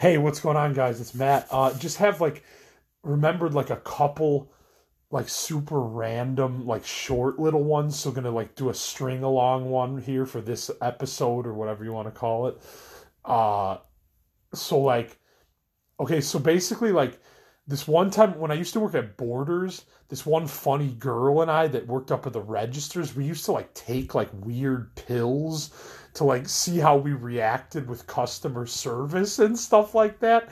Hey, what's going on, guys? It's Matt. Uh, just have like remembered like a couple like super random like short little ones. So gonna like do a string along one here for this episode or whatever you want to call it. Uh, so like, okay, so basically like this one time when I used to work at Borders, this one funny girl and I that worked up at the registers, we used to like take like weird pills to like see how we reacted with customer service and stuff like that.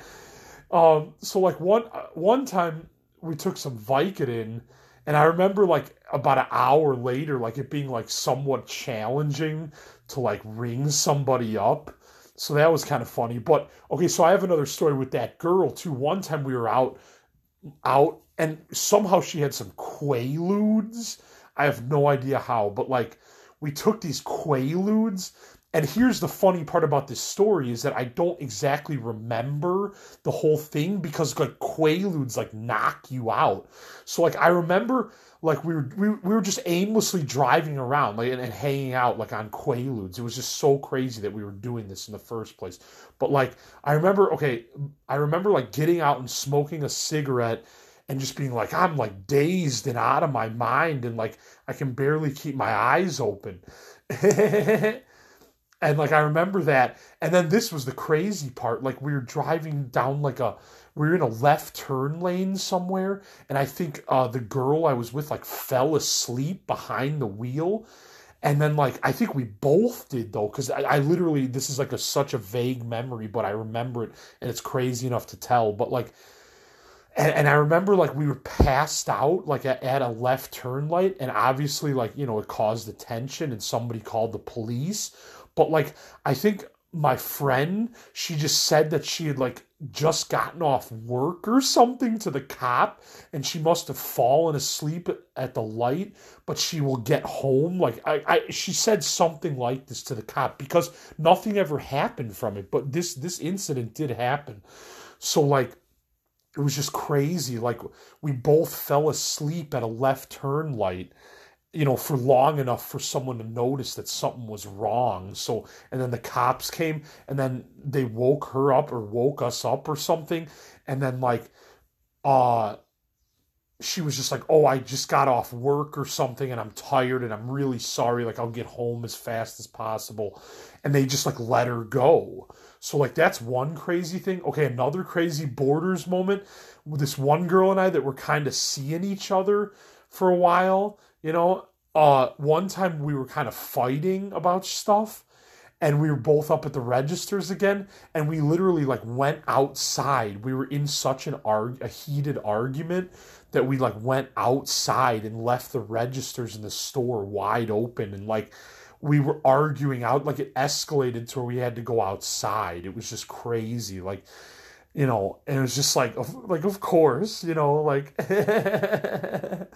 Um, so like one one time we took some Vicodin, and I remember like about an hour later, like it being like somewhat challenging to like ring somebody up. So that was kind of funny. But okay, so I have another story with that girl too. One time we were out out and somehow she had some quaaludes. I have no idea how, but like we took these quaaludes and here's the funny part about this story is that I don't exactly remember the whole thing because like quaaludes like knock you out. So like I remember like we were we, we were just aimlessly driving around like and, and hanging out like on quaaludes. It was just so crazy that we were doing this in the first place. But like I remember okay, I remember like getting out and smoking a cigarette and just being like I'm like dazed and out of my mind and like I can barely keep my eyes open. and like I remember that. And then this was the crazy part. Like we were driving down like a we were in a left turn lane somewhere, and I think uh, the girl I was with like fell asleep behind the wheel. And then like I think we both did though, because I, I literally this is like a such a vague memory, but I remember it and it's crazy enough to tell. But like and, and I remember like we were passed out like at, at a left turn light, and obviously like you know it caused attention, and somebody called the police but like I think my friend, she just said that she had like just gotten off work or something to the cop and she must have fallen asleep at the light, but she will get home. Like I, I she said something like this to the cop because nothing ever happened from it. But this this incident did happen. So like it was just crazy. Like we both fell asleep at a left turn light you know, for long enough for someone to notice that something was wrong. So, and then the cops came and then they woke her up or woke us up or something. And then, like, uh, she was just like, Oh, I just got off work or something and I'm tired and I'm really sorry. Like, I'll get home as fast as possible. And they just like let her go. So, like, that's one crazy thing. Okay, another crazy borders moment. This one girl and I that were kind of seeing each other for a while you know, uh, one time we were kind of fighting about stuff and we were both up at the registers again and we literally like went outside. We were in such an arg- a heated argument that we like went outside and left the registers in the store wide open and like we were arguing out like it escalated to where we had to go outside. It was just crazy. Like you know, and it was just like, like of course, you know, like.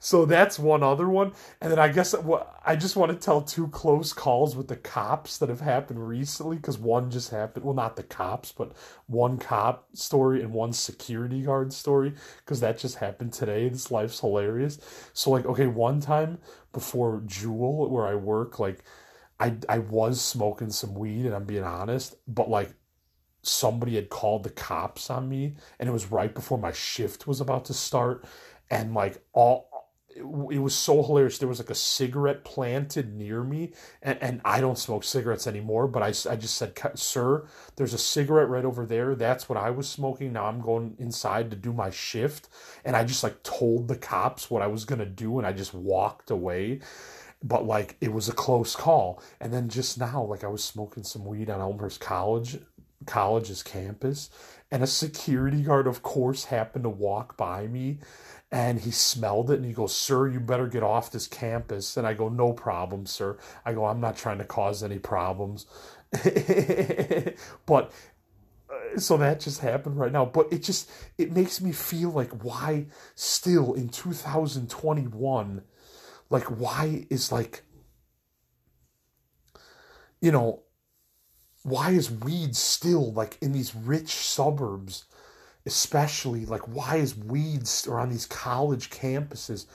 so that's one other one, and then I guess what I just want to tell two close calls with the cops that have happened recently because one just happened. Well, not the cops, but one cop story and one security guard story because that just happened today. This life's hilarious. So like, okay, one time before Jewel, where I work, like. I, I was smoking some weed and I'm being honest, but like somebody had called the cops on me and it was right before my shift was about to start and like all it, was so hilarious. There was like a cigarette planted near me and, and i don't smoke cigarettes anymore but I, I just said sir there's a cigarette right over there. That's what i was smoking. Now i'm going inside to do my shift. And i just like told the cops what i was going to do and i just walked away. But like it was a close call. And then just now like i was smoking some weed on elmhurst college college's campus and a security guard of course happened to walk by me and he smelled it and he goes sir you better get off this campus. And i go no problem sir. I go i'm not trying to cause any problems. But uh, so that just happened right now. But it just it makes me feel like why still in 2021 like why is like you know why is weed still like in these rich suburbs especially like why is weed or on these college campuses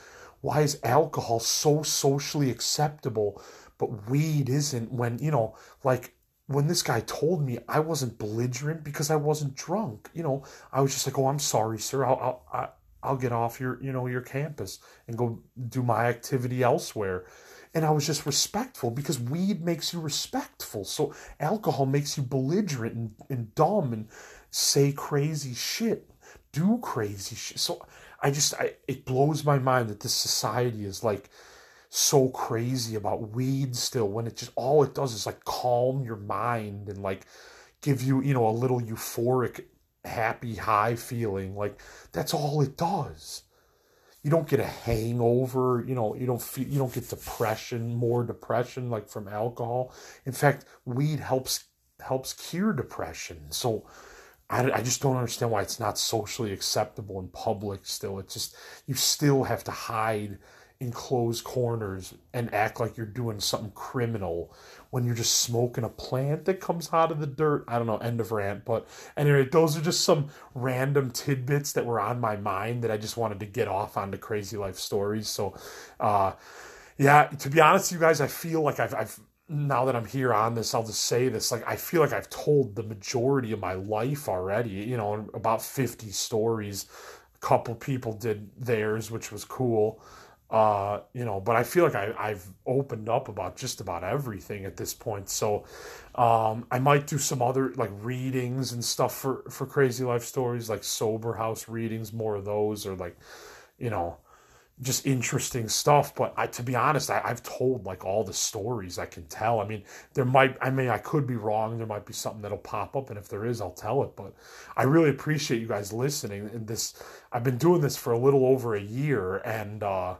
why is alcohol so socially acceptable but weed isn't when you know like when this guy told me I wasn't belligerent because I wasn't drunk, you know, I was just like, "Oh, I'm sorry, sir. I'll I'll I'll get off your you know your campus and go do my activity elsewhere." And I was just respectful because weed makes you respectful. So alcohol makes you belligerent and, and dumb and say crazy shit, do crazy shit. So I just I, it blows my mind that this society is like so crazy about weed still when it just all it does is like calm your mind and like give you you know a little euphoric happy high feeling like that's all it does you don't get a hangover you know you don't feel you don't get depression more depression like from alcohol. In fact weed helps helps cure depression. So I, I just don't understand why it's not socially acceptable in public still. It's just you still have to hide in closed corners and act like you're doing something criminal when you're just smoking a plant that comes out of the dirt. I don't know, end of rant. But anyway, those are just some random tidbits that were on my mind that I just wanted to get off onto crazy life stories. So, uh, yeah, to be honest you guys, I feel like I've, I've now that I'm here on this, I'll just say this. Like, I feel like I've told the majority of my life already, you know, about 50 stories. A couple people did theirs, which was cool. Uh, you know, but I feel like I, I've opened up about just about everything at this point. So um, I might do some other like readings and stuff for, for crazy life stories, like sober house readings, more of those, or like, you know, just interesting stuff. But I, to be honest, I, I've told like all the stories I can tell. I mean, there might, I mean, I could be wrong. There might be something that'll pop up, and if there is, I'll tell it. But I really appreciate you guys listening. And this, I've been doing this for a little over a year, and uh,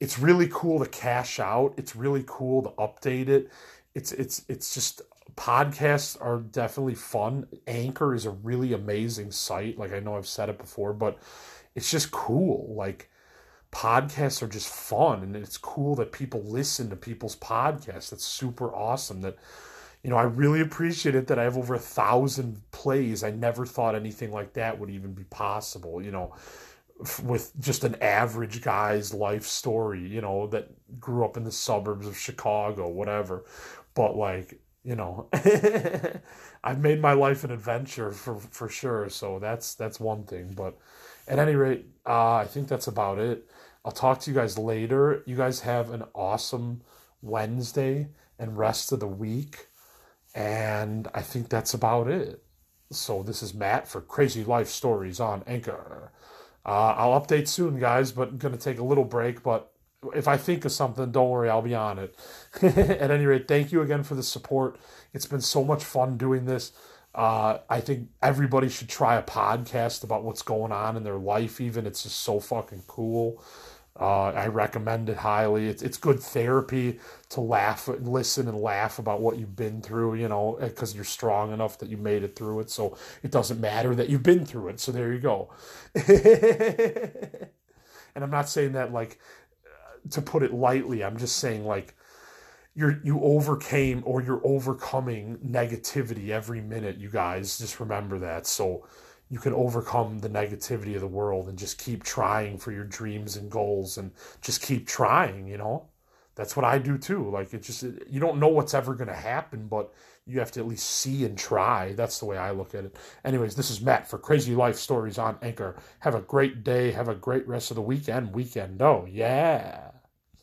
it's really cool to cash out. It's really cool to update it. It's it's it's just podcasts are definitely fun. Anchor is a really amazing site. Like I know I've said it before, but it's just cool. Like podcasts are just fun and it's cool that people listen to people's podcasts. That's super awesome that you know, I really appreciate it that I have over a thousand plays. I never thought anything like that would even be possible. You know, with just an average guy's life story, you know, that grew up in the suburbs of Chicago, whatever. But like, you know, I've made my life an adventure for for sure. So that's that's one thing. But at any rate, uh, I think that's about it. I'll talk to you guys later. You guys have an awesome Wednesday and rest of the week. And I think that's about it. So this is Matt for Crazy Life Stories on Anchor. Uh, I'll update soon, guys, but I'm going to take a little break. But if I think of something, don't worry, I'll be on it. At any rate, thank you again for the support. It's been so much fun doing this. Uh, I think everybody should try a podcast about what's going on in their life, even. It's just so fucking cool. Uh, I recommend it highly. It's it's good therapy to laugh, listen, and laugh about what you've been through. You know, because you're strong enough that you made it through it. So it doesn't matter that you've been through it. So there you go. and I'm not saying that like to put it lightly. I'm just saying like you're you overcame or you're overcoming negativity every minute. You guys just remember that. So you can overcome the negativity of the world and just keep trying for your dreams and goals and just keep trying, you know? That's what I do too. Like it just you don't know what's ever going to happen, but you have to at least see and try. That's the way I look at it. Anyways, this is Matt for Crazy Life Stories on Anchor. Have a great day. Have a great rest of the weekend. Weekend. Oh, yeah.